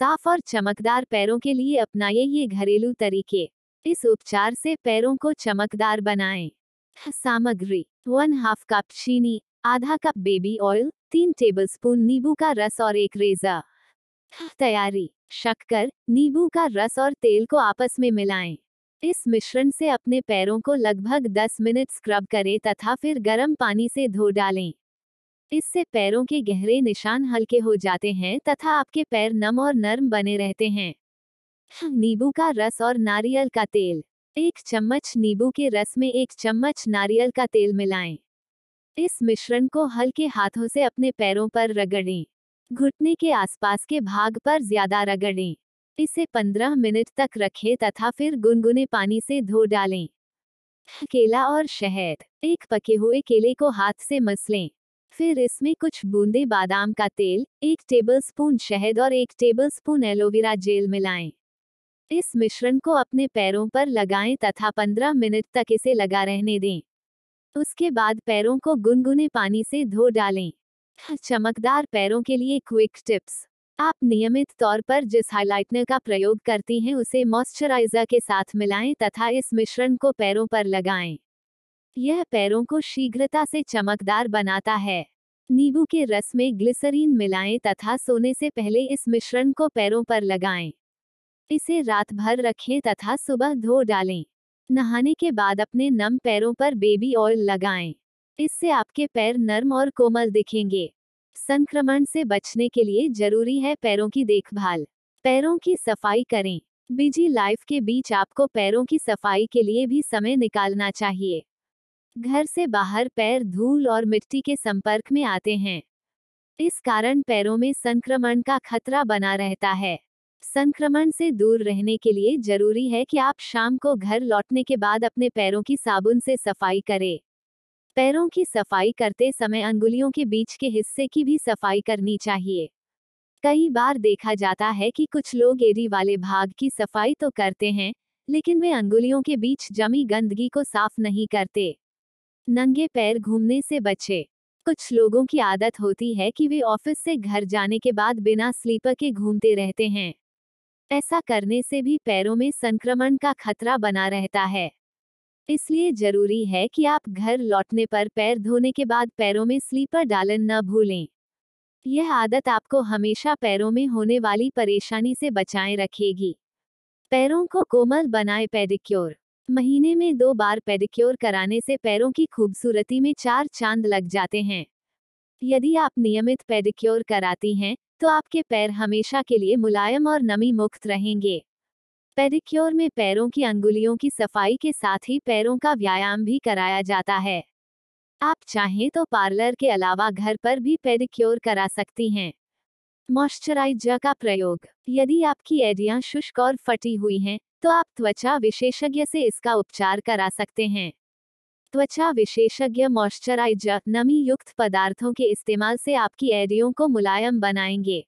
साफ़ और चमकदार पैरों के लिए अपनाइए ये घरेलू तरीके। इस उपचार से पैरों को चमकदार बनाएँ। सामग्री, वन हाफ़ कप चीनी, आधा कप बेबी ऑयल, तीन टेबलस्पून नींबू का रस और एक रेजा। तैयारी, शक्कर, नींबू का रस और तेल को आपस में मिलाएँ। इस मिश्रण से अपने पैरों को लगभग 10 मिनट स्क्रब करें तथा फिर गर्म पानी से धो डालें। इससे पैरों के गहरे निशान हल्के हो जाते हैं तथा आपके पैर नम और नर्म बने रहते हैं। नींबू का रस और नारियल का तेल। एक चम्मच नींबू के रस में एक चम्मच नारियल का तेल मिलाएँ। इस मिश्रण को हल्के हाथों से अपने पैरों पर रगड़ें। घुटने के आसपास के भाग पर ज़्यादा रगड़ें। इसे 15 मिनट तक रखें तथा फिर गुनगुने पानी से धो डालें। केला और शहद। एक पके हुए केले को हाथ से मसलें। फिर इसमें कुछ बूंदे बादाम का तेल, एक टेबलस्पून शहद और एक टेबलस्पून एलोवेरा जेल मिलाएँ। इस मिश्रण को अपने पैरों पर लगाएँ तथा 15 मिनट तक इसे लगा रहने दें। उसके बाद पैरों को गुनगुने पानी से धो डालें। चमकदार पैरों के लिए क्विक टिप्स आप नियमित तौर पर जिस हाइलाइटनर का प्रयोग करती हैं, उसे मॉइस्चराइजर के साथ मिलाएँ तथा इस मिश्रण को पैरों पर लगाएँ। यह पैरों को शीघ्रता से चमकदार बनाता है। नींबू के रस में ग्लिसरीन मिलाएँ तथा सोने से पहले इस मिश्रण को पैरों पर लगाएँ। इसे रात भर रखें तथा सुबह धो डालें। नहाने के बाद अपने नम पैरों पर बेबी ऑयल लगाएँ। इससे आपके पैर नर्म और कोमल दिखेंगे। संक्रमण से बचने के लिए ज़रूरी है पैरों की देखभाल। पैरों की सफ़ाई करें। बिज़ी लाइफ के बीच आपको पैरों की सफ़ाई के लिए भी समय निकालना चाहिए। घर से बाहर पैर धूल और मिट्टी के संपर्क में आते हैं। इस कारण पैरों में संक्रमण का खतरा बना रहता है। संक्रमण से दूर रहने के लिए ज़रूरी है कि आप शाम को घर लौटने के बाद अपने पैरों की साबुन से सफ़ाई करें। पैरों की सफ़ाई करते समय अंगुलियों के बीच के हिस्से की भी सफ़ाई करनी चाहिए। कई बार देखा जाता है कि कुछ लोग एरी वाले भाग की सफ़ाई तो करते हैं, लेकिन वे अंगुलियों के बीच जमी गंदगी को साफ़ नहीं करते। नंगे पैर घूमने से बचे। कुछ लोगों की आदत होती है कि वे ऑफ़िस से घर जाने के बाद बिना स्लीपर के घूमते रहते हैं। ऐसा करने से भी पैरों में संक्रमण का खतरा बना रहता है। इसलिए ज़रूरी है कि आप घर लौटने पर पैर धोने के बाद पैरों में स्लीपर डालन न भूलें। यह आदत आपको हमेशा पैरों में होने वाली परेशानी से बचाए रखेगी। पैरों को कोमल बनाए पेडिक्योर। महीने में दो बार पेडिक्योर कराने से पैरों की खूबसूरती में चार चाँद लग जाते हैं। यदि आप नियमित पेडिक्योर कराती हैं तो आपके पैर हमेशा के लिए मुलायम और नमी मुक्त रहेंगे। पेडिक्योर में पैरों की अंगुलियों की सफ़ाई के साथ ही पैरों का व्यायाम भी कराया जाता है। आप चाहें तो पार्लर के अलावा घर पर भी पेडिक्योर करा सकती हैं। मॉइस्चराइजर का प्रयोग। यदि आपकी एडियाँ शुष्क और फटी हुई हैं तो आप त्वचा विशेषज्ञ से इसका उपचार करा सकते हैं। त्वचा विशेषज्ञ मॉइस्चराइजर नमी युक्त पदार्थों के इस्तेमाल से आपकी एडियों को मुलायम बनाएँगे,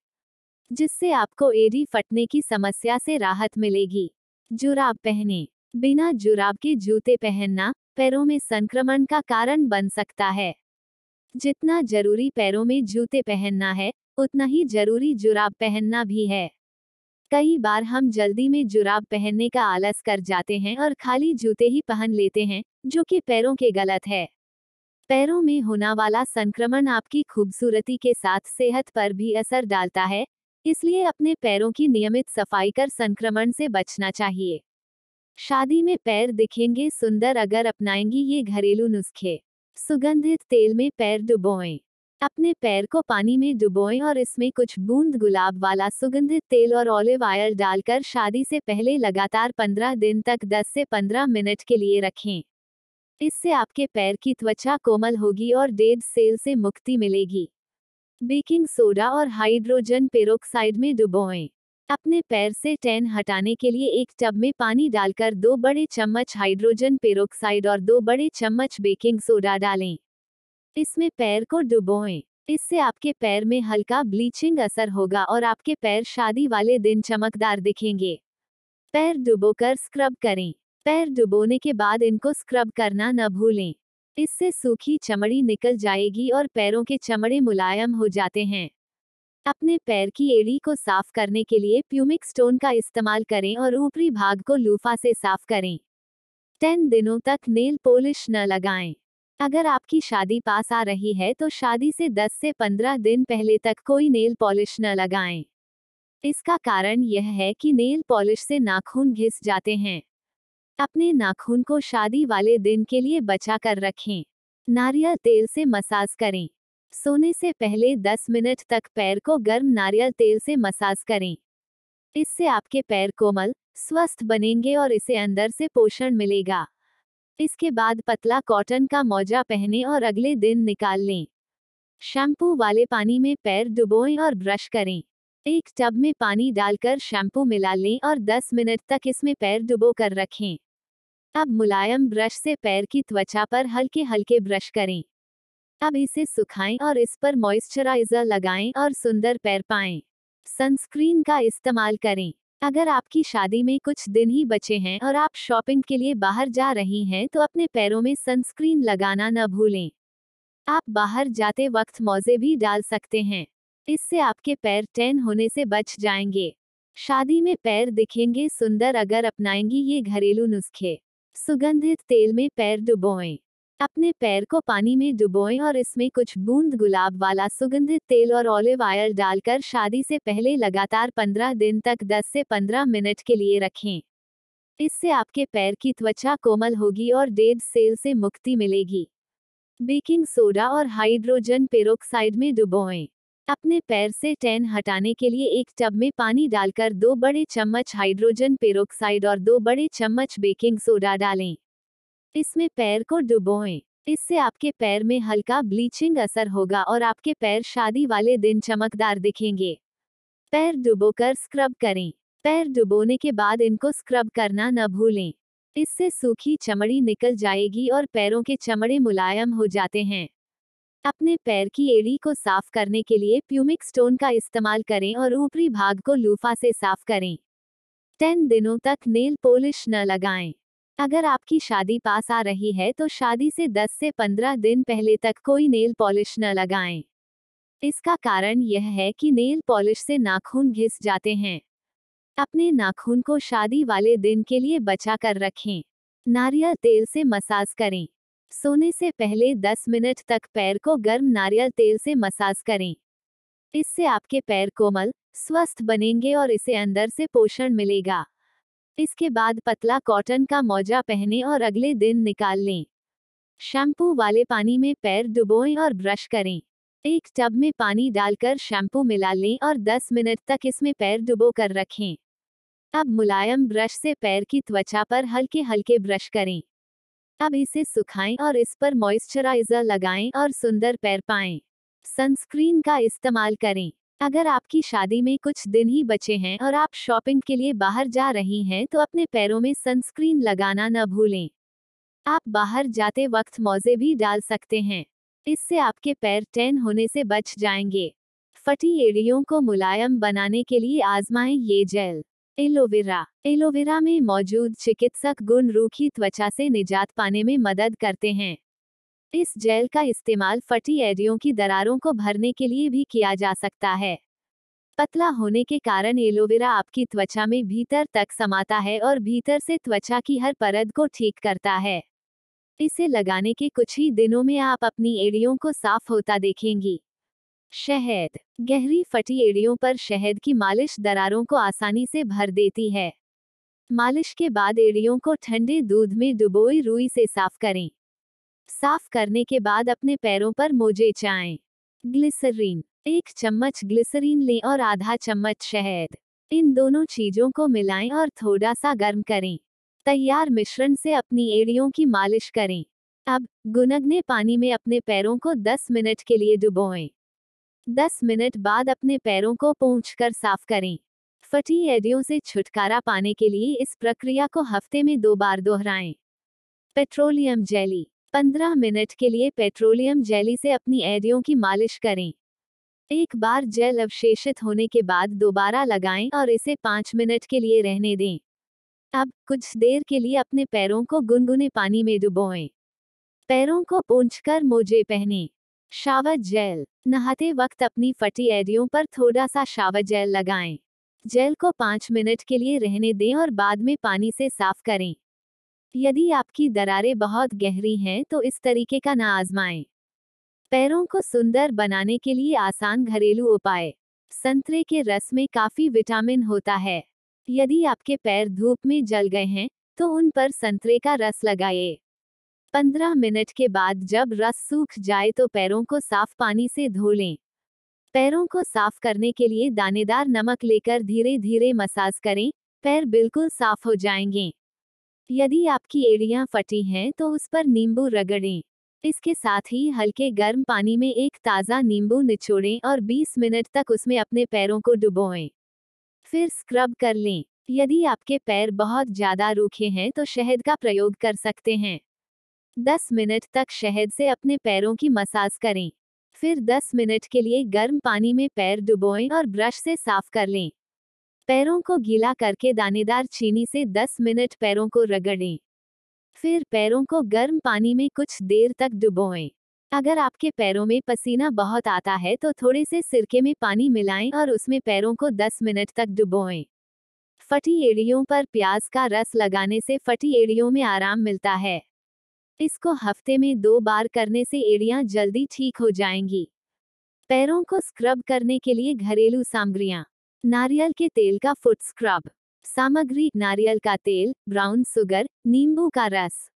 जिससे आपको एड़ी फटने की समस्या से राहत मिलेगी। जुराब पहने। बिना जुराब के जूते पहनना पैरों में संक्रमण का कारण बन सकता है। जितना ज़रूरी पैरों में जूते पहनना है उतना ही ज़रूरी जुराब पहनना भी है। कई बार हम जल्दी में जुराब पहनने का आलस कर जाते हैं और खाली जूते ही पहन लेते हैं, जो कि पैरों के गलत है। पैरों में होना वाला संक्रमण आपकी खूबसूरती के साथ सेहत पर भी असर डालता है, इसलिए अपने पैरों की नियमित सफ़ाई कर संक्रमण से बचना चाहिए। शादी में पैर दिखेंगे सुंदर अगर अपनाएँगी ये घरेलू नुस्खे। सुगंधित तेल में पैर डुबोएँ। अपने पैर को पानी में डुबोएँ और इसमें कुछ बूंद गुलाब वाला सुगंधित तेल और ऑलिव ऑयल डालकर शादी से पहले लगातार 15 दिन तक 10 से 15 मिनट के लिए रखें। इससे आपके पैर की त्वचा कोमल होगी और डेड सेल से मुक्ति मिलेगी। बेकिंग सोडा और हाइड्रोजन पेरोक्साइड में डुबोएँ। अपने पैर से टैन हटाने के लिए एक टब में पानी डालकर दो बड़े चम्मच हाइड्रोजन पेरोक्साइड और दो बड़े चम्मच बेकिंग सोडा डालें। इसमें पैर को डुबोएँ। इससे आपके पैर में हल्का ब्लीचिंग असर होगा और आपके पैर शादी वाले दिन चमकदार दिखेंगे। पैर डुबोकर स्क्रब करें। पैर डुबोने के बाद इनको स्क्रब करना न भूलें। इससे सूखी चमड़ी निकल जाएगी और पैरों के चमड़े मुलायम हो जाते हैं। अपने पैर की एड़ी को साफ़ करने के लिए प्यूमिक स्टोन का इस्तेमाल करें और ऊपरी भाग को लूफा से साफ़ करें। टेन दिनों तक नेल पॉलिश न लगाएँ। अगर आपकी शादी पास आ रही है तो शादी से 10 से 15 दिन पहले तक कोई नेल पॉलिश न लगाएँ। इसका कारण यह है कि नेल पॉलिश से नाखून घिस जाते हैं। अपने नाखून को शादी वाले दिन के लिए बचा कर रखें। नारियल तेल से मसाज करें। सोने से पहले 10 मिनट तक पैर को गर्म नारियल तेल से मसाज करें। इससे आपके पैर कोमल, स्वस्थ बनेंगे और इसे अंदर से पोषण मिलेगा। इसके बाद पतला कॉटन का मौजा पहने और अगले दिन निकाल लें। शैम्पू वाले पानी में पैर डुबोएँ और ब्रश करें। एक टब में पानी डालकर शैम्पू मिला लें और 10 मिनट तक इसमें पैर डुबो कर रखें। अब मुलायम ब्रश से पैर की त्वचा पर हल्के हल्के ब्रश करें। अब इसे सुखाएँ और इस पर मॉइस्चराइजर लगाएँ और सुंदर पैर पाएँ। सनस्क्रीन का इस्तेमाल करें। अगर आपकी शादी में कुछ दिन ही बचे हैं और आप शॉपिंग के लिए बाहर जा रही हैं तो अपने पैरों में सनस्क्रीन लगाना न भूलें। आप बाहर जाते वक्त मौजे भी डाल सकते हैं। इससे आपके पैर टैन होने से बच जाएँगे। शादी में पैर दिखेंगे सुंदर अगर अपनाएँगी ये घरेलू नुस्खे। सुगंधित तेल में पैर डुबोएँ। अपने पैर को पानी में डुबोएँ और इसमें कुछ बूंद गुलाब वाला सुगंधित तेल और ऑलिव ऑयल डालकर शादी से पहले लगातार 15 दिन तक 10 से 15 मिनट के लिए रखें। इससे आपके पैर की त्वचा कोमल होगी और डेड सेल से मुक्ति मिलेगी। बेकिंग सोडा और हाइड्रोजन पेरोक्साइड में डुबोएँ। अपने पैर से टैन हटाने के लिए एक टब में पानी डालकर दो बड़े चम्मच हाइड्रोजन पेरोक्साइड और दो बड़े चम्मच बेकिंग सोडा डालें। इसमें पैर को डुबोएँ। इससे आपके पैर में हल्का ब्लीचिंग असर होगा और आपके पैर शादी वाले दिन चमकदार दिखेंगे। पैर डुबोकर स्क्रब करें। पैर डुबोने के बाद इनको स्क्रब करना न भूलें। इससे सूखी चमड़ी निकल जाएगी और पैरों के चमड़े मुलायम हो जाते हैं। अपने पैर की एड़ी को साफ़ करने के लिए प्यूमिक स्टोन का इस्तेमाल करें और ऊपरी भाग को लूफा से साफ़ करें। टेन दिनों तक नेल पॉलिश न लगाएँ। अगर आपकी शादी पास आ रही है तो शादी से 10 से 15 दिन पहले तक कोई नेल पॉलिश न लगाएँ। इसका कारण यह है कि नेल पॉलिश से नाखून घिस जाते हैं। अपने नाखून को शादी वाले दिन के लिए बचा कर रखें। नारियल तेल से मसाज करें। सोने से पहले 10 मिनट तक पैर को गर्म नारियल तेल से मसाज करें। इससे आपके पैर कोमल, स्वस्थ बनेंगे और इसे अंदर से पोषण मिलेगा। इसके बाद पतला कॉटन का मौजा पहने और अगले दिन निकाल लें। शैम्पू वाले पानी में पैर डुबोएँ और ब्रश करें। एक टब में पानी डालकर शैम्पू मिला लें और 10 मिनट तक इसमें पैर डुबो कर रखें। अब मुलायम ब्रश से पैर की त्वचा पर हल्के हल्के ब्रश करें। अब इसे सुखाएँ और इस पर मॉइस्चराइजर लगाएँ और सुंदर पैर पाएँ। सनस्क्रीन का इस्तेमाल करें। अगर आपकी शादी में कुछ दिन ही बचे हैं और आप शॉपिंग के लिए बाहर जा रही हैं तो अपने पैरों में सनस्क्रीन लगाना न भूलें। आप बाहर जाते वक्त मोजे भी डाल सकते हैं। इससे आपके पैर टैन होने से बच जाएँगे। फटी एड़ियों को मुलायम बनाने के लिए आजमाएँ ये जेल। एलोवेरा। एलोवेरा में मौजूद चिकित्सक गुण रूखी त्वचा से निजात पाने में मदद करते हैं। इस जेल का इस्तेमाल फटी एडियों की दरारों को भरने के लिए भी किया जा सकता है। पतला होने के कारण एलोवेरा आपकी त्वचा में भीतर तक समाता है और भीतर से त्वचा की हर परत को ठीक करता है। इसे लगाने के कुछ ही दिनों में आप अपनी एड़ियों को साफ़ होता देखेंगी। शहद, गहरी फटी एड़ियों पर शहद की मालिश दरारों को आसानी से भर देती है। मालिश के बाद एड़ियों को ठंडे दूध में डुबोई रुई से साफ़ करें। साफ़ करने के बाद अपने पैरों पर मोजे चाएँ ग्लिसरीन, एक चम्मच ग्लिसरीन लें और आधा चम्मच शहद। इन दोनों चीज़ों को मिलाएँ और थोड़ा सा गर्म करें। तैयार मिश्रण से अपनी एड़ियों की मालिश करें। अब, गुनगने पानी में अपने पैरों को 10 मिनट के लिए डुबोएँ। 10 मिनट बाद अपने पैरों को पहुँच कर साफ़ करें। फटी एडियों से छुटकारा पाने के लिए इस प्रक्रिया को हफ़्ते में दो बार दोहराएँ। पेट्रोलियम जेली पंद्रह मिनट के लिए पेट्रोलियम जेली से अपनी एडियों की मालिश करें। एक बार जेल अवशेषित होने के बाद दोबारा लगाएँ और इसे पाँच मिनट के लिए रहने दें। अब कुछ देर के लिए अपने पैरों को गुनगुने पानी में डुबोएँ। पैरों को पूंछकर मोजे पहने। Shower gel. नहाते वक्त अपनी फटी एडियों पर थोड़ा सा शावर जेल लगाएँ। जेल को पाँच मिनट के लिए रहने दें और बाद में पानी से साफ़ करें। यदि आपकी दरारें बहुत गहरी हैं तो इस तरीके का ना आजमाएँ। पैरों को सुंदर बनाने के लिए आसान घरेलू उपाय। संतरे के रस में काफ़ी विटामिन होता है। यदि आपके पैर धूप में जल गए हैं तो उन पर संतरे का रस लगाइए पंद्रह मिनट के बाद जब रस सूख जाए तो पैरों को साफ़ पानी से धो लें। पैरों को साफ़ करने के लिए दानेदार नमक लेकर धीरे धीरे मसाज करें। पैर बिल्कुल साफ़ हो जाएँगे। यदि आपकी एड़ियाँ फटी हैं तो उस पर नींबू रगड़ें। इसके साथ ही हल्के गर्म पानी में एक ताज़ा नींबू निचोड़ें और 20 मिनट तक उसमें अपने पैरों को डुबोएँ। फिर स्क्रब कर लें। यदि आपके पैर बहुत ज़्यादा रूखे हैं तो शहद का प्रयोग कर सकते हैं। 10 मिनट तक शहद से अपने पैरों की मसाज करें। फिर 10 मिनट के लिए गर्म पानी में पैर डुबोएँ और ब्रश से साफ़ कर लें। पैरों को गीला करके दानेदार चीनी से 10 मिनट पैरों को रगड़ें। फिर पैरों को गर्म पानी में कुछ देर तक डुबोएँ। अगर आपके पैरों में पसीना बहुत आता है तो थोड़े से सिरके में पानी मिलाएँ और उसमें पैरों को 10 मिनट तक डुबोएँ। फटी एड़ियों पर प्याज का रस लगाने से फटी एड़ियों में आराम मिलता है। इसको हफ़्ते में दो बार करने से एड़ियाँ जल्दी ठीक हो जाएँगी। पैरों को स्क्रब करने के लिए घरेलू सामग्रियाँ। नारियल के तेल का फुट स्क्रब सामग्री, नारियल का तेल ब्राउन सुगर नींबू का रस.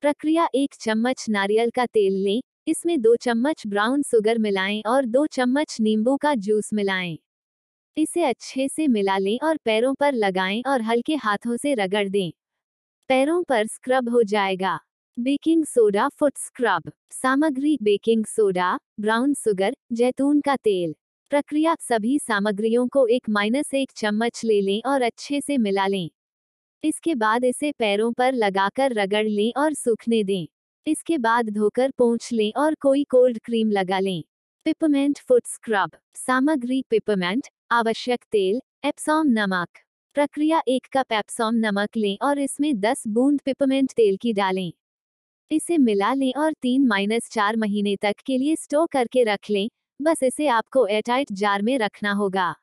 प्रक्रिया, एक चम्मच नारियल का तेल लें। इसमें दो चम्मच ब्राउन सुगर मिलाएँ और दो चम्मच नींबू का जूस मिलाएँ। इसे अच्छे से मिला लें और पैरों पर लगाएँ और हल्के हाथों से रगड़ दें। पैरों पर स्क्रब हो जाएगा। बेकिंग सोडा फुट स्क्रब सामग्री, बेकिंग सोडा ब्राउन सुगर जैतून का तेल। प्रक्रिया, सभी सामग्रियों को एक माइनस एक चम्मच ले लें और अच्छे से मिला लें। इसके बाद इसे पैरों पर लगाकर रगड़ लें और सूखने दें। इसके बाद धोकर पोंछ लें और कोई कोल्ड क्रीम लगा लें। पिपमेंट फुट स्क्रब सामग्री पिपमेंट आवश्यक तेल एप्सॉम नमक। प्रक्रिया, एक कप एप्सॉम नमक लें और इसमें 10 बूंद पिपमेंट तेल की डालें। इसे मिला लें और तीन माइनस चार महीने तक के लिए स्टोर करके रख लें। बस इसे आपको एयरटाइट जार में रखना होगा।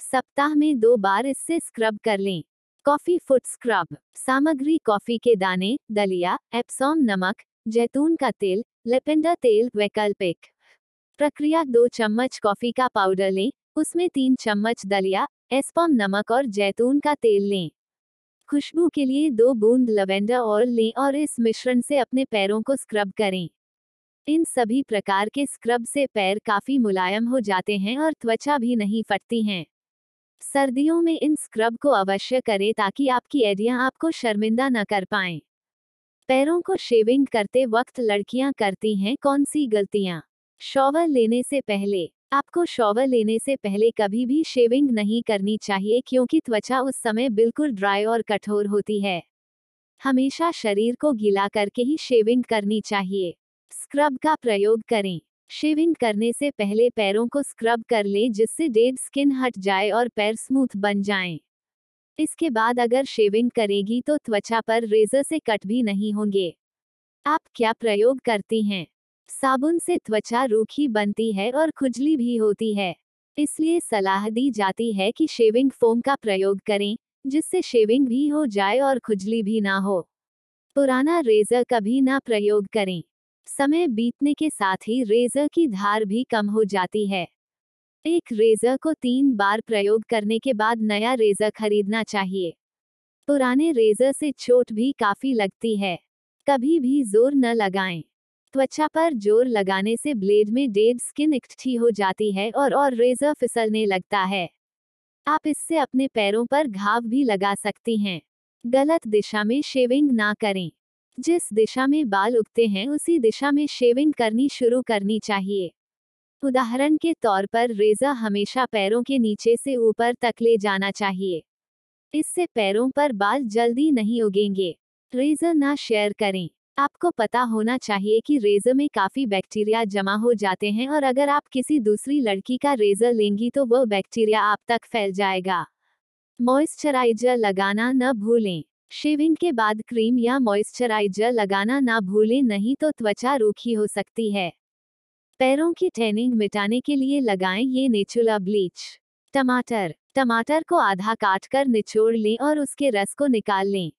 सप्ताह में दो बार इससे स्क्रब कर लें। Coffee foot scrub. सामग्री कॉफ़ी के दाने, दलिया, एप्सॉम नमक, जैतून का तेल, लेपेंडर तेल वैकल्पिक। प्रक्रिया दो चम्मच कॉफ़ी का पाउडर लें, उसमें तीन चम्मच दलिया एस्पॉम नमक और जैतून का तेल लें। खुशबू के लिए दो बूंद लवेंडर ऑयल लें और इस मिश्रण से अपने पैरों को स्क्रब करें। इन सभी प्रकार के स्क्रब से पैर काफ़ी मुलायम हो जाते हैं और त्वचा भी नहीं फटती हैं। सर्दियों में इन स्क्रब को अवश्य करें ताकि आपकी एडियाँ आपको शर्मिंदा न कर पाएँ। पैरों को शेविंग करते वक्त लड़कियाँ करती हैं कौन सी गलतियाँ? शॉवर लेने से पहले, आपको शॉवर लेने से पहले कभी भी शेविंग नहीं करनी चाहिए क्योंकि त्वचा उस समय बिल्कुल ड्राई और कठोर होती है। हमेशा शरीर को गीला करके ही शेविंग करनी चाहिए। स्क्रब का प्रयोग करें। शेविंग करने से पहले पैरों को स्क्रब कर लें जिससे डेड स्किन हट जाए और पैर स्मूथ बन जाएँ। इसके बाद अगर शेविंग करेगी तो त्वचा पर रेजर से कट भी नहीं होंगे। आप क्या प्रयोग करती हैं? साबुन से त्वचा रूखी बनती है और खुजली भी होती है। इसलिए सलाह दी जाती है कि शेविंग फोम का प्रयोग करें, जिससे शेविंग भी हो जाए और खुजली भी ना हो। पुराना रेजर कभी ना प्रयोग करें। समय बीतने के साथ ही रेजर की धार भी कम हो जाती है। एक रेजर को तीन बार प्रयोग करने के बाद नया रेजर खरीदना चाहिए। पुराने रेजर से चोट भी काफ़ी लगती है। कभी भी ज़ोर न लगाएँ। त्वचा पर ज़ोर लगाने से ब्लेड में डेड स्किन इकट्ठी हो जाती है और और रेजर फिसलने लगता है। आप इससे अपने पैरों पर घाव भी लगा सकती हैं। गलत दिशा में शेविंग ना करें। जिस दिशा में बाल उगते हैं, उसी दिशा में शेविंग करनी शुरू करनी चाहिए। उदाहरण के तौर पर रेजा हमेशा पैरों के नीचे से ऊपर तक ले जाना चाहिए। इससे पैरों पर बाल जल्दी नहीं उगेंगे। रेजर ना शेयर करें। आपको पता होना चाहिए कि रेजर में काफ़ी बैक्टीरिया जमा हो जाते हैं और अगर आप किसी दूसरी लड़की का रेजर लेंगी तो वह बैक्टीरिया आप तक फैल जाएगा। मॉइस्चराइजर लगाना न भूलें। शेविंग के बाद क्रीम या मॉइस्चराइजर लगाना ना भूलें, नहीं तो त्वचा रूखी हो सकती है। पैरों की टैनिंग मिटाने के लिए लगाएँ ये नेचुला ब्लीच। टमाटर टमाटर को आधा काट कर निचोड़ लें और उसके रस को निकाल लें।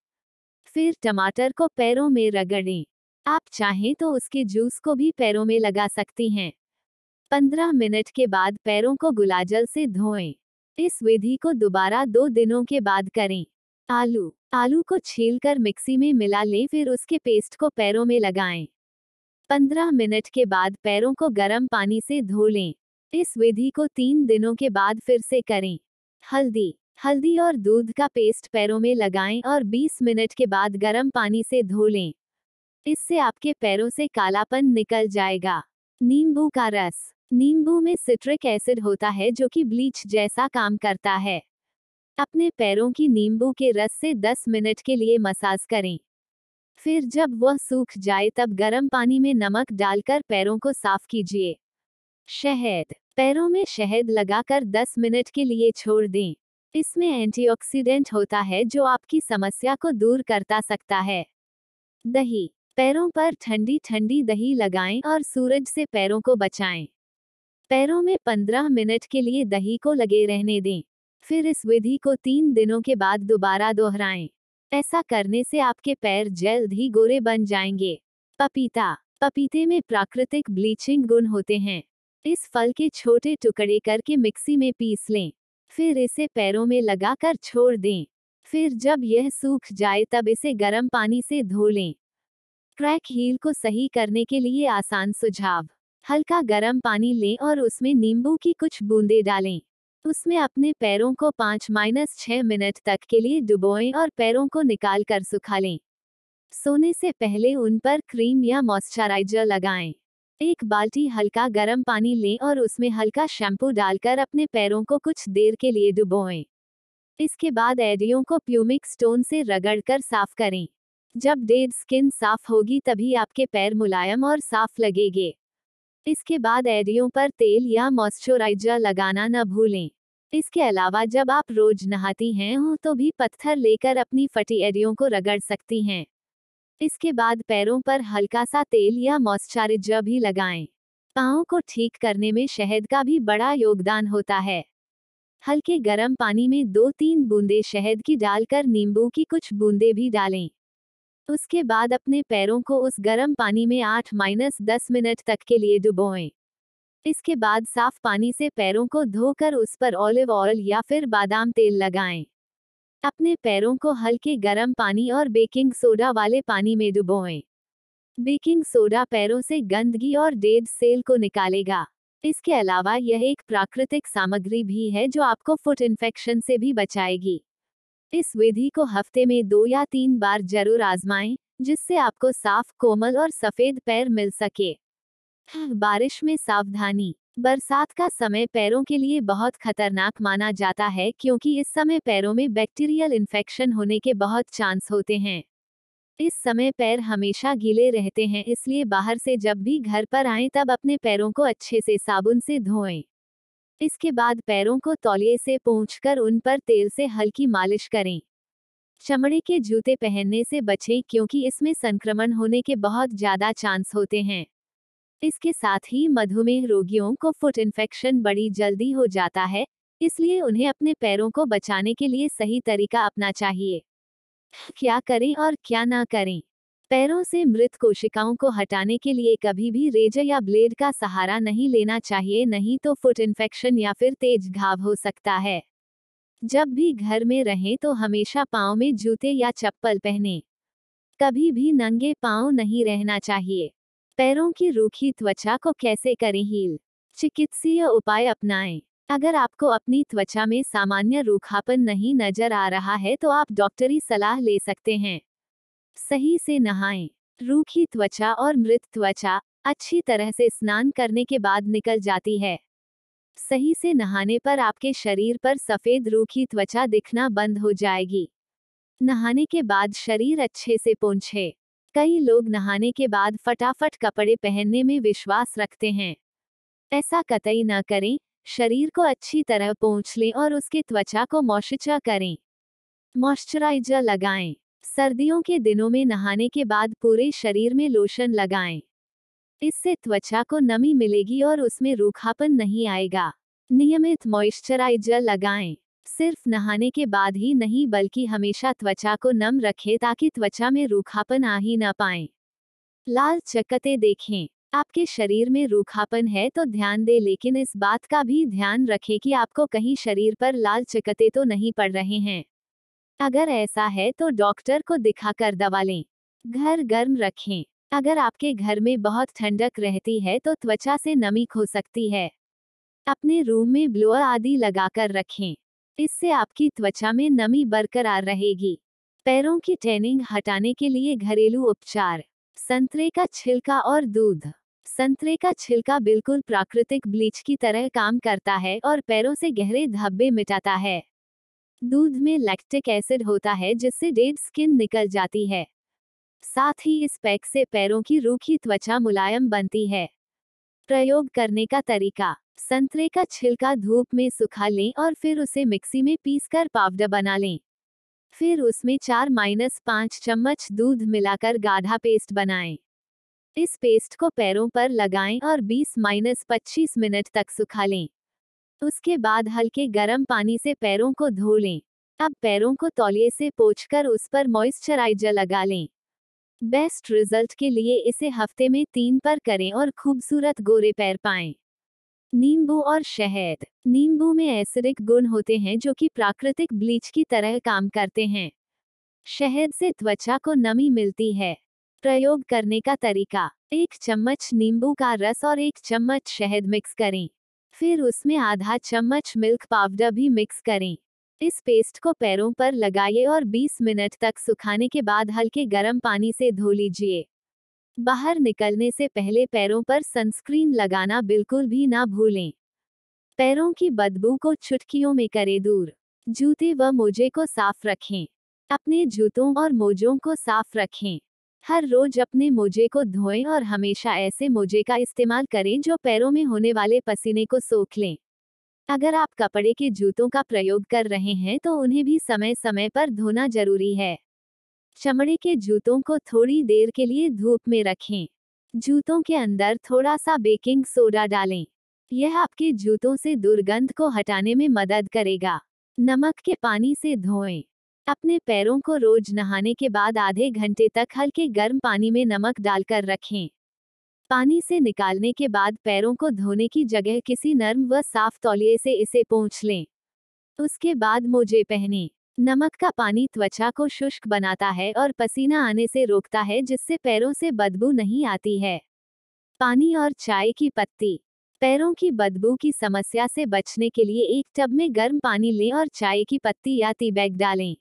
फिर टमाटर को पैरों में रगड़ें। आप चाहें तो उसके जूस को भी पैरों में लगा सकती हैं। पंद्रह मिनट के बाद पैरों को गुलाजल से धोएँ। इस विधि को दोबारा दो दिनों के बाद करें। आलू आलू को छीलकर मिक्सी में मिला लें, फिर उसके पेस्ट को पैरों में लगाएँ। पंद्रह मिनट के बाद पैरों को गर्म पानी से धो लें। इस विधि को तीन दिनों के बाद फिर से करें। हल्दी हल्दी और दूध का पेस्ट पैरों में लगाएँ और 20 मिनट के बाद गर्म पानी से धो लें। इससे आपके पैरों से कालापन निकल जाएगा। नींबू का रस, नींबू में सिट्रिक एसिड होता है जो कि ब्लीच जैसा काम करता है। अपने पैरों की नींबू के रस से 10 मिनट के लिए मसाज करें। फिर जब वह सूख जाए तब गर्म पानी में नमक डालकर पैरों को साफ़ कीजिए। शहद। पैरों में शहद लगाकर 10 मिनट के लिए छोड़ दें। इसमें एंटीऑक्सीडेंट होता है जो आपकी समस्या को दूर करता सकता है। दही। पैरों पर ठंडी ठंडी दही लगाएँ और सूरज से पैरों को बचाएँ। पैरों में 15 मिनट के लिए दही को लगे रहने दें। फिर इस विधि को तीन दिनों के बाद दोबारा दोहराएँ। ऐसा करने से आपके पैर जल्द ही गोरे बन जाएँगे। पपीता। पपीते में प्राकृतिक ब्लीचिंग गुण होते हैं। इस फल के छोटे टुकड़े करके मिक्सी में पीस लें। फिर इसे पैरों में लगाकर छोड़ दें। फिर जब यह सूख जाए तब इसे गर्म पानी से धो लें। क्रैक हील को सही करने के लिए आसान सुझाव। हल्का गर्म पानी लें और उसमें नींबू की कुछ बूंदे डालें। उसमें अपने पैरों को पाँच माइनस छह मिनट तक के लिए डुबोएँ और पैरों को निकाल कर सुखा लें। सोने से पहले उन पर क्रीम या मॉइस्चराइजर लगाएँ। एक बाल्टी हल्का गर्म पानी लें और उसमें हल्का शैम्पू डालकर अपने पैरों को कुछ देर के लिए डुबोएँ। इसके बाद एडियों को प्यूमिक स्टोन से रगड़कर साफ़ करें। जब डेड स्किन साफ़ होगी तभी आपके पैर मुलायम और साफ़ लगेंगे। इसके बाद एडियों पर तेल या मॉइस्चराइजर लगाना न भूलें। इसके अलावा जब आप रोज नहाती हैं, हो तो भी पत्थर लेकर अपनी फटी एडियों को रगड़ सकती हैं। इसके बाद पैरों पर हल्का सा तेल या मॉइस्चराइजर भी लगाएँ। पाँव को ठीक करने में शहद का भी बड़ा योगदान होता है। हल्के गर्म पानी में दो तीन बूंदे शहद की डालकर नींबू की कुछ बूंदे भी डालें। उसके बाद अपने पैरों को उस गर्म पानी में आठ माइनस दस मिनट तक के लिए डुबोएँ। इसके बाद साफ़ पानी से पैरों को धोकर उस पर ऑलिव ऑयल या फिर बादाम तेल लगाएँ। अपने पैरों को हल्के गर्म पानी और बेकिंग सोडा वाले पानी में डुबोएँ। बेकिंग सोडा पैरों से गंदगी और डेड सेल को निकालेगा। इसके अलावा यह एक प्राकृतिक सामग्री भी है जो आपको फुट इन्फेक्शन से भी बचाएगी। इस विधि को हफ़्ते में दो या तीन बार ज़रूर आजमाएँ, जिससे आपको साफ़ कोमल और सफ़ेद पैर मिल सके। बारिश में सावधानी। बरसात का समय पैरों के लिए बहुत खतरनाक माना जाता है क्योंकि इस समय पैरों में बैक्टीरियल इन्फेक्शन होने के बहुत चांस होते हैं। इस समय पैर हमेशा गीले रहते हैं इसलिए बाहर से जब भी घर पर आएँ तब अपने पैरों को अच्छे से साबुन से धोएँ। इसके बाद पैरों को तौलिए से कर उन पर तेल से हल्की मालिश करें। चमड़े के जूते पहनने से बचें क्योंकि इसमें संक्रमण होने के बहुत ज़्यादा चांस होते हैं। इसके साथ ही मधुमेह रोगियों को फुट इन्फेक्शन बड़ी जल्दी हो जाता है, इसलिए उन्हें अपने पैरों को बचाने के लिए सही तरीका अपना चाहिए। क्या करें और क्या ना करें? पैरों से मृत कोशिकाओं को हटाने के लिए कभी भी रेजर या ब्लेड का सहारा नहीं लेना चाहिए, नहीं तो फुट इन्फेक्शन या फिर तेज घाव हो सकता है। जब भी घर में रहें तो हमेशा पाँव में जूते या चप्पल पहने। कभी भी नंगे पाँव नहीं रहना चाहिए। पैरों की रूखी त्वचा को कैसे करें हील? चिकित्सीय उपाय अपनाएँ। अगर आपको अपनी त्वचा में सामान्य रूखापन नहीं नज़र आ रहा है तो आप डॉक्टरी सलाह ले सकते हैं। सही से नहाएँ। रूखी त्वचा और मृत त्वचा अच्छी तरह से स्नान करने के बाद निकल जाती है। सही से नहाने पर आपके शरीर पर सफ़ेद रूखी त्वचा दिखना बंद हो जाएगी। नहाने के बाद शरीर अच्छे से पोंछे। कई लोग नहाने के बाद फटाफट कपड़े पहनने में विश्वास रखते हैं। ऐसा कतई न करें, शरीर को अच्छी तरह पोंछ लें और उसके त्वचा को मॉइस्चर करें। मॉइस्चराइजर लगाएँ। सर्दियों के दिनों में नहाने के बाद पूरे शरीर में लोशन लगाएँ। इससे त्वचा को नमी मिलेगी और उसमें रूखापन नहीं आएगा। नियमित मॉइस्चराइजर लगाएँ। सिर्फ़ नहाने के बाद ही नहीं बल्कि हमेशा त्वचा को नम रखें ताकि त्वचा में रूखापन आ ही न पाए। लाल चकते देखें। आपके शरीर में रूखापन है तो ध्यान दे लेकिन इस बात का भी ध्यान रखें कि आपको कहीं शरीर पर लाल चकते तो नहीं पड़ रहे हैं। अगर ऐसा है तो डॉक्टर को दिखाकर दवा लें। घर गर्म रखें। अगर आपके घर में बहुत ठंडक रहती है तो त्वचा से नमी खो सकती है। अपने रूम में ब्लोअर आदि लगाकर रखें। इससे आपकी त्वचा में नमी बरकरार रहेगी। पैरों की टैनिंग हटाने के लिए घरेलू उपचार। संतरे का छिलका और दूध। संतरे का छिलका बिल्कुल प्राकृतिक ब्लीच की तरह काम करता है और पैरों से गहरे धब्बे मिटाता है। दूध में लैक्टिक एसिड होता है, जिससे डेड स्किन निकल जाती है। साथ ही इस पैक से पैरों की रूखी त्वचा मुलायम बनती है। प्रयोग करने का तरीका। संतरे का छिलका धूप में सुखा लें और फिर उसे मिक्सी में पीसकर पाउडर बना लें। फिर उसमें चार माइनस पाँच चम्मच दूध मिलाकर गाढ़ा पेस्ट बनाएँ। इस पेस्ट को पैरों पर लगाएँ और 20 माइनस पच्चीस मिनट तक सुखा लें। उसके बाद हल्के गर्म पानी से पैरों को धो लें। अब पैरों को तौलिए से पोछकर उस पर मॉइस्चराइजर लगा लें। बेस्ट रिज़ल्ट के लिए इसे हफ़्ते में तीन पर करें और खूबसूरत गोरे पैर पाएँ। नींबू और शहद। नींबू में एसिडिक गुण होते हैं जो कि प्राकृतिक ब्लीच की तरह काम करते हैं। शहद से त्वचा को नमी मिलती है। प्रयोग करने का तरीका। एक चम्मच नींबू का रस और एक चम्मच शहद मिक्स करें। फिर उसमें आधा चम्मच मिल्क पाउडर भी मिक्स करें। इस पेस्ट को पैरों पर लगाइए और 20 मिनट तक सुखाने के बाद हल्के गर्म पानी से धो लीजिए। बाहर निकलने से पहले पैरों पर सनस्क्रीन लगाना बिल्कुल भी ना भूलें। पैरों की बदबू को चुटकियों में करें दूर। जूते व मोजे को साफ़ रखें। अपने जूतों और मोजों को साफ़ रखें। हर रोज अपने मोजे को धोएँ और हमेशा ऐसे मोजे का इस्तेमाल करें जो पैरों में होने वाले पसीने को सोख लें। अगर आप कपड़े के जूतों का प्रयोग कर रहे हैं तो उन्हें भी समय समय पर धोना ज़रूरी है। चमड़े के जूतों को थोड़ी देर के लिए धूप में रखें। जूतों के अंदर थोड़ा सा बेकिंग सोडा डालें। यह आपके जूतों से दुर्गंध को हटाने में मदद करेगा। नमक के पानी से धोएँ। अपने पैरों को रोज नहाने के बाद आधे घंटे तक हल्के गर्म पानी में नमक डालकर रखें। पानी से निकालने के बाद पैरों को धोने की जगह किसी नर्म व साफ़ तौलिए से इसे पोंछ लें। उसके बाद मोजे पहने। नमक का पानी त्वचा को शुष्क बनाता है और पसीना आने से रोकता है, जिससे पैरों से बदबू नहीं आती है। पानी और चाय की पत्ती। पैरों की बदबू की समस्या से बचने के लिए एक टब में गर्म पानी लें और चाय की पत्ती या टी बैग डालें।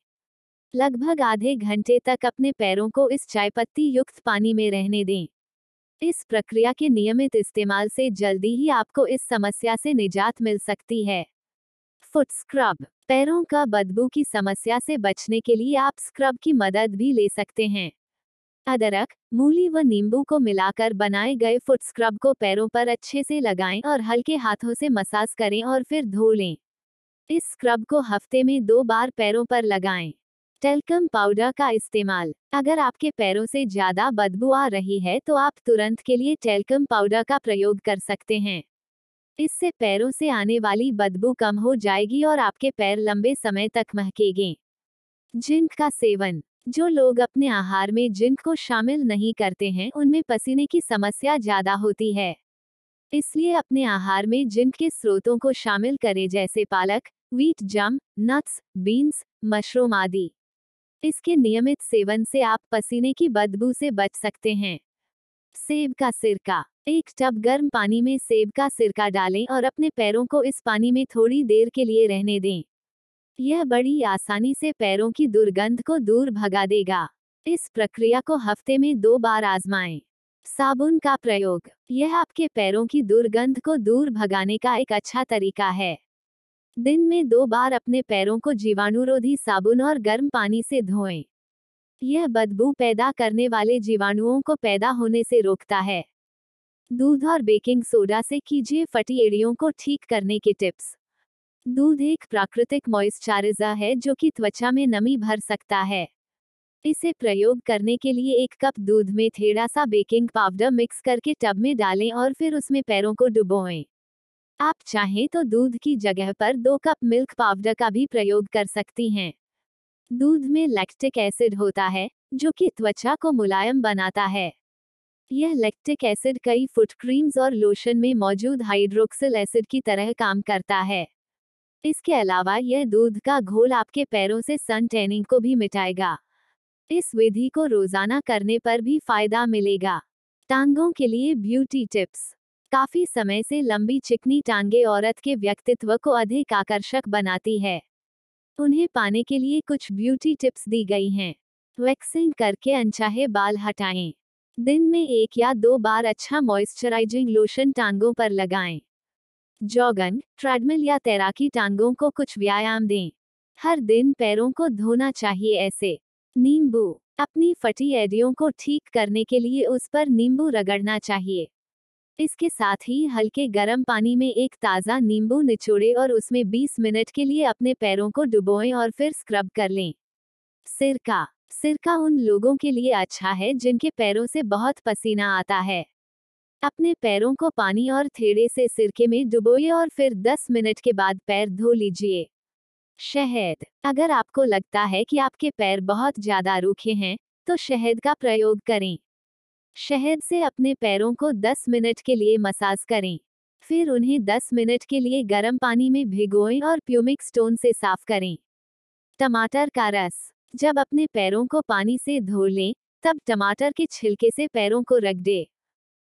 लगभग आधे घंटे तक अपने पैरों को इस चाय पत्ती युक्त पानी में रहने दें। इस प्रक्रिया के नियमित इस्तेमाल से जल्दी ही आपको इस समस्या से निजात मिल सकती है। फुट स्क्रब पैरों का बदबू की समस्या से बचने के लिए आप स्क्रब की मदद भी ले सकते हैं। अदरक, मूली व नींबू को मिलाकर बनाए गए फुट स्क्रब को पैरों पर अच्छे से लगाएँ और हल्के हाथों से मसाज करें और फिर धो लें। इस स्क्रब को हफ़्ते में दो बार पैरों पर लगाएँ। टेलकम पाउडर का इस्तेमाल, अगर आपके पैरों से ज़्यादा बदबू आ रही है तो आप तुरंत के लिए टेलकम पाउडर का प्रयोग कर सकते हैं। इससे पैरों से आने वाली बदबू कम हो जाएगी और आपके पैर लंबे समय तक महकेंगे। जिंक का सेवन। जो लोग अपने आहार में जिंक को शामिल नहीं करते हैं, उनमें पसीने की समस्या ज़्यादा होती है। इसलिए अपने आहार में जिंक के स्रोतों को शामिल करें, जैसे पालक वीट जम, नट्स, बीन्स, मशरूम आदि। इसके नियमित सेवन से आप पसीने की बदबू से बच सकते हैं। सेब का सिरका। एक टब गर्म पानी में सेब का सिरका डालें और अपने पैरों को इस पानी में थोड़ी देर के लिए रहने दें। यह बड़ी आसानी से पैरों की दुर्गंध को दूर भगा देगा। इस प्रक्रिया को हफ़्ते में दो बार आजमाएँ। साबुन का प्रयोग। यह आपके पैरों की दुर्गंध को दूर भगाने का एक अच्छा तरीका है। दिन में दो बार अपने पैरों को जीवाणुरोधी साबुन और गर्म पानी से धोएँ। यह बदबू पैदा करने वाले जीवाणुओं को पैदा होने से रोकता है। दूध और बेकिंग सोडा से कीजिए फटी एड़ियों को ठीक करने के टिप्स। दूध एक प्राकृतिक मॉइस्चराइजर है जो कि त्वचा में नमी भर सकता है। इसे प्रयोग करने के लिए एक कप दूध में थोड़ा सा बेकिंग पाउडर मिक्स करके टब में डालें और फिर उसमें पैरों को डुबोएँ। आप चाहें तो दूध की जगह पर दो कप मिल्क पाउडर का भी प्रयोग कर सकती हैं। दूध में लैक्टिक एसिड होता है, जो कि त्वचा को मुलायम बनाता है। यह लैक्टिक एसिड कई फुट क्रीम्स और लोशन में मौजूद हाइड्रोक्सिल एसिड की तरह काम करता है। इसके अलावा यह दूध का घोल आपके पैरों से सन टैनिंग को भी मिटाएगा। इस विधि को रोज़ाना करने पर भी फ़ायदा मिलेगा। टांगों के लिए ब्यूटी टिप्स काफ़ी समय से लंबी चिकनी टांगे औरत के व्यक्तित्व को अधिक आकर्षक बनाती है। उन्हें पाने के लिए कुछ ब्यूटी टिप्स दी गई हैं। वैक्सिंग करके अनचाहे बाल हटाएँ। दिन में एक या दो बार अच्छा मॉइस्चराइजिंग लोशन टांगों पर लगाएँ। जॉगन, ट्रेडमिल या तैराकी टांगों को कुछ व्यायाम दें। हर दिन पैरों को धोना चाहिए ऐसे। नींबू, अपनी फटी एडियों को ठीक करने के लिए उस पर नींबू रगड़ना चाहिए। इसके साथ ही हल्के गर्म पानी में एक ताज़ा नींबू निचोड़े और उसमें 20 मिनट के लिए अपने पैरों को डुबोएँ और फिर स्क्रब कर लें। सिरका सिरका उन लोगों के लिए अच्छा है जिनके पैरों से बहुत पसीना आता है। अपने पैरों को पानी और थेड़े से सिरके में डुबोए और फिर 10 मिनट के बाद पैर धो लीजिए। शहद, अगर आपको लगता है कि आपके पैर बहुत ज़्यादा रूखे हैं तो शहद का प्रयोग करें। शहद से अपने पैरों को 10 मिनट के लिए मसाज करें। फिर उन्हें 10 मिनट के लिए गर्म पानी में भिगोएँ और प्यूमिक स्टोन से साफ़ करें। टमाटर का रस जब अपने पैरों को पानी से धो लें, तब टमाटर के छिलके से पैरों को रख दे।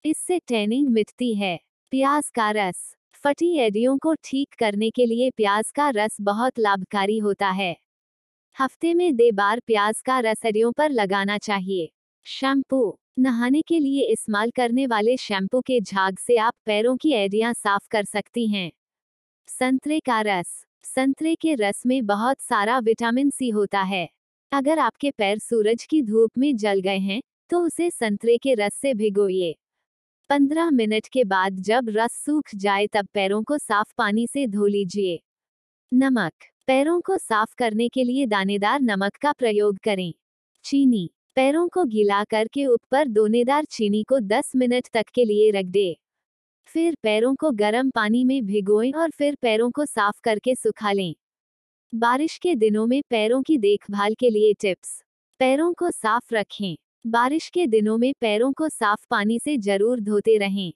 इससे टैनिंग मिटती है। प्याज का रस। फटी एडियों को ठीक करने के लिए प्याज का रस बहुत लाभकारी होता है। हफ़्ते में दे बार प्याज का रस एडियों पर लगाना चाहिए। शैम्पू। नहाने के लिए इस्तेमाल करने वाले शैम्पू के झाग से आप पैरों की एडियाँ साफ़ कर सकती हैं। संतरे का रस। संतरे के रस में बहुत सारा विटामिन सी होता है। अगर आपके पैर सूरज की धूप में जल गए हैं तो उसे संतरे के रस से भिगोइए। पंद्रह मिनट के बाद जब रस सूख जाए तब पैरों को साफ़ पानी से धो लीजिए। नमक। पैरों को साफ़ करने के लिए दानेदार नमक का प्रयोग करें। चीनी। पैरों को गीला करके ऊपर दोनेदार चीनी को 10 मिनट तक के लिए रख दे। फिर पैरों को गर्म पानी में भिगोएँ और फिर पैरों को साफ़ करके सुखा लें। बारिश के दिनों में पैरों की देखभाल के लिए टिप्स। पैरों को साफ़ रखें। बारिश के दिनों में पैरों को साफ़ पानी से ज़रूर धोते रहें।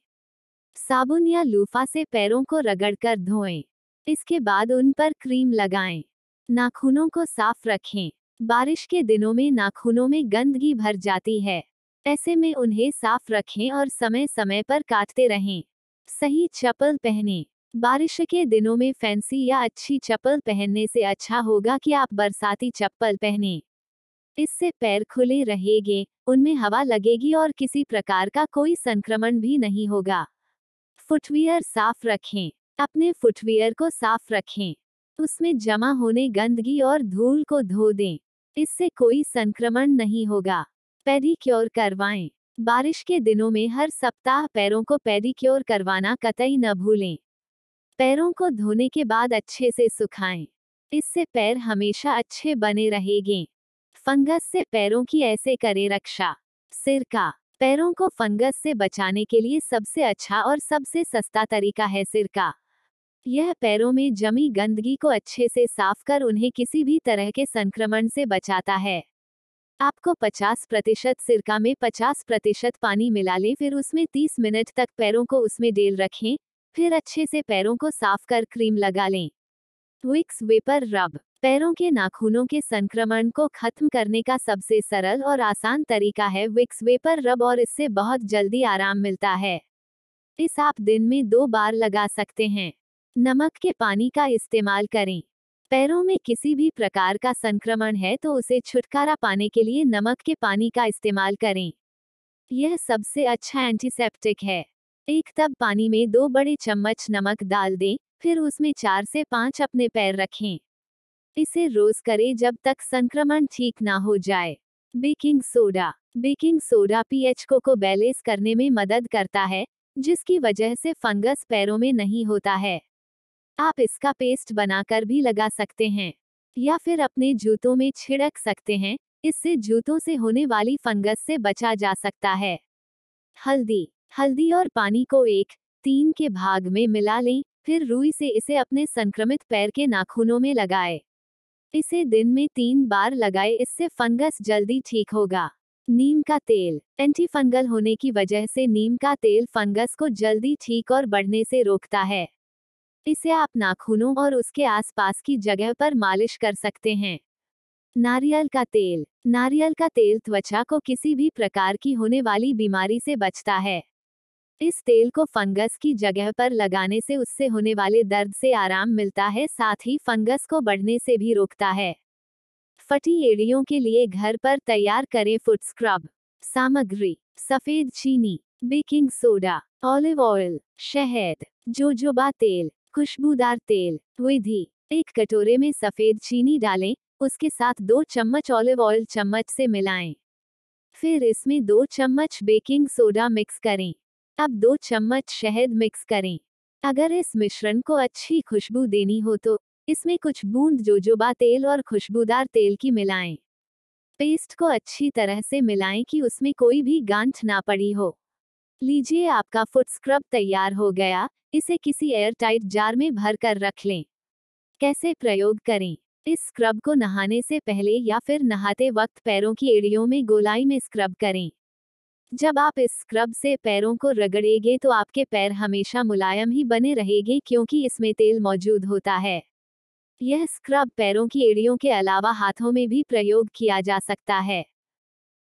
साबुन या लूफा से पैरों को रगड़कर धोएँ। इसके बाद उन पर क्रीम लगाएँ। नाखूनों को साफ़ रखें। बारिश के दिनों में नाखूनों में गंदगी भर जाती है। ऐसे में उन्हें साफ़ रखें और समय समय पर काटते रहें। सही चप्पल पहने। बारिश के दिनों में फैंसी या अच्छी चप्पल पहनने से अच्छा होगा कि आप बरसाती चप्पल पहने। इससे पैर खुले रहेंगे, उनमें हवा लगेगी और किसी प्रकार का कोई संक्रमण भी नहीं होगा। फुटवियर साफ़ रखें, अपने फुटवियर को साफ़ रखें। उसमें जमा होने गंदगी और धूल को धो दें, इससे कोई संक्रमण नहीं होगा। पेडिक्योर करवाएँ, बारिश के दिनों में हर सप्ताह पैरों को पेडिक्योर करवाना कतई न भूलें। पैरों को धोने के बाद अच्छे से सुखाएँ। इससे पैर हमेशा अच्छे बने रहेंगे। फंगस से पैरों की ऐसे करे रक्षा। सिरका पैरों को फंगस से बचाने के लिए सबसे अच्छा और सबसे सस्ता तरीका है सिरका यह पैरों में जमी गंदगी को अच्छे से साफ़ कर उन्हें किसी भी तरह के संक्रमण से बचाता है। आपको 50 प्रतिशत सिरका में 50 प्रतिशत पानी मिला लें, फिर उसमें 30 मिनट तक पैरों को उसमें डेल रखें। फिर अच्छे से पैरों को साफ़ कर क्रीम लगा लें। विक्स वेपर रब पैरों के नाखूनों के संक्रमण को खत्म करने का सबसे सरल और आसान तरीका है विक्स वेपर रब और इससे बहुत जल्दी आराम मिलता है। इस आप दिन में दो बार लगा सकते हैं। नमक के पानी का इस्तेमाल करें। पैरों में किसी भी प्रकार का संक्रमण है तो उसे छुटकारा पाने के लिए नमक के पानी का इस्तेमाल करें। यह सबसे अच्छा एंटीसेप्टिक है। एक तब पानी में दो बड़े चम्मच नमक डाल दें, फिर उसमें चार से पाँच अपने पैर रखें। इसे रोज करें जब तक संक्रमण ठीक ना हो जाए। Baking soda. Baking soda pH को को बैलेंस करने में मदद करता है, जिसकी वजह से फंगस पैरों में नहीं होता है। आप इसका पेस्ट बनाकर भी लगा सकते हैं, या फिर अपने जूतों में छिड़क सकते हैं, इससे जूतों से होने वाली फंगस से बचा जा सकता है। हल्दी। हल्दी और पानी को एक तीन के भाग में मिला लें, फिर रुई से इसे अपने संक्रमित पैर के नाखूनों में लगाए। इसे दिन में तीन बार लगाए, इससे फंगस जल्दी ठीक होगा। नीम का तेल एंटी फंगल होने की वजह से नीम का तेल फंगस को जल्दी ठीक और बढ़ने से रोकता है। इसे आप नाखूनों और उसके आसपास की जगह पर मालिश कर सकते हैं। नारियल का तेल, नारियल का तेल त्वचा को किसी भी प्रकार की होने वाली बीमारी से बचता है। इस तेल को फंगस की जगह पर लगाने से उससे होने वाले दर्द से आराम मिलता है, साथ ही फंगस को बढ़ने से भी रोकता है। फटी एड़ियों के लिए घर पर तैयार करें फुट स्क्रब। सामग्री, सफ़ेद चीनी, बेकिंग सोडा, ऑलिव ऑयल, शहद, जोजोबा तेल, खुशबूदार तेल, विधि, एक कटोरे में सफ़ेद चीनी डालें, उसके साथ दो चम्मच ऑलिव ऑयल चम्मच से मिलाएँ। फिर इसमें दो चम्मच बेकिंग सोडा मिक्स करें। अब दो चम्मच शहद मिक्स करें। अगर इस मिश्रण को अच्छी खुशबू देनी हो तो इसमें कुछ बूंद जोजोबा तेल और खुशबूदार तेल की मिलाएँ। पेस्ट को अच्छी तरह से मिलाएँ कि उसमें कोई भी गांठ ना पड़ी हो। लीजिए आपका फुट स्क्रब तैयार हो गया, इसे किसी एयर टाइट जार में भर कर रख लें। कैसे प्रयोग करें? इस स्क्रब को नहाने से पहले या फिर नहाते वक्त पैरों की एड़ियों में गोलाई में स्क्रब करें। जब आप इस स्क्रब से पैरों को रगड़ेंगे तो आपके पैर हमेशा मुलायम ही बने रहेंगे क्योंकि इसमें तेल मौजूद होता है। यह स्क्रब पैरों की एड़ियों के अलावा हाथों में भी प्रयोग किया जा सकता है।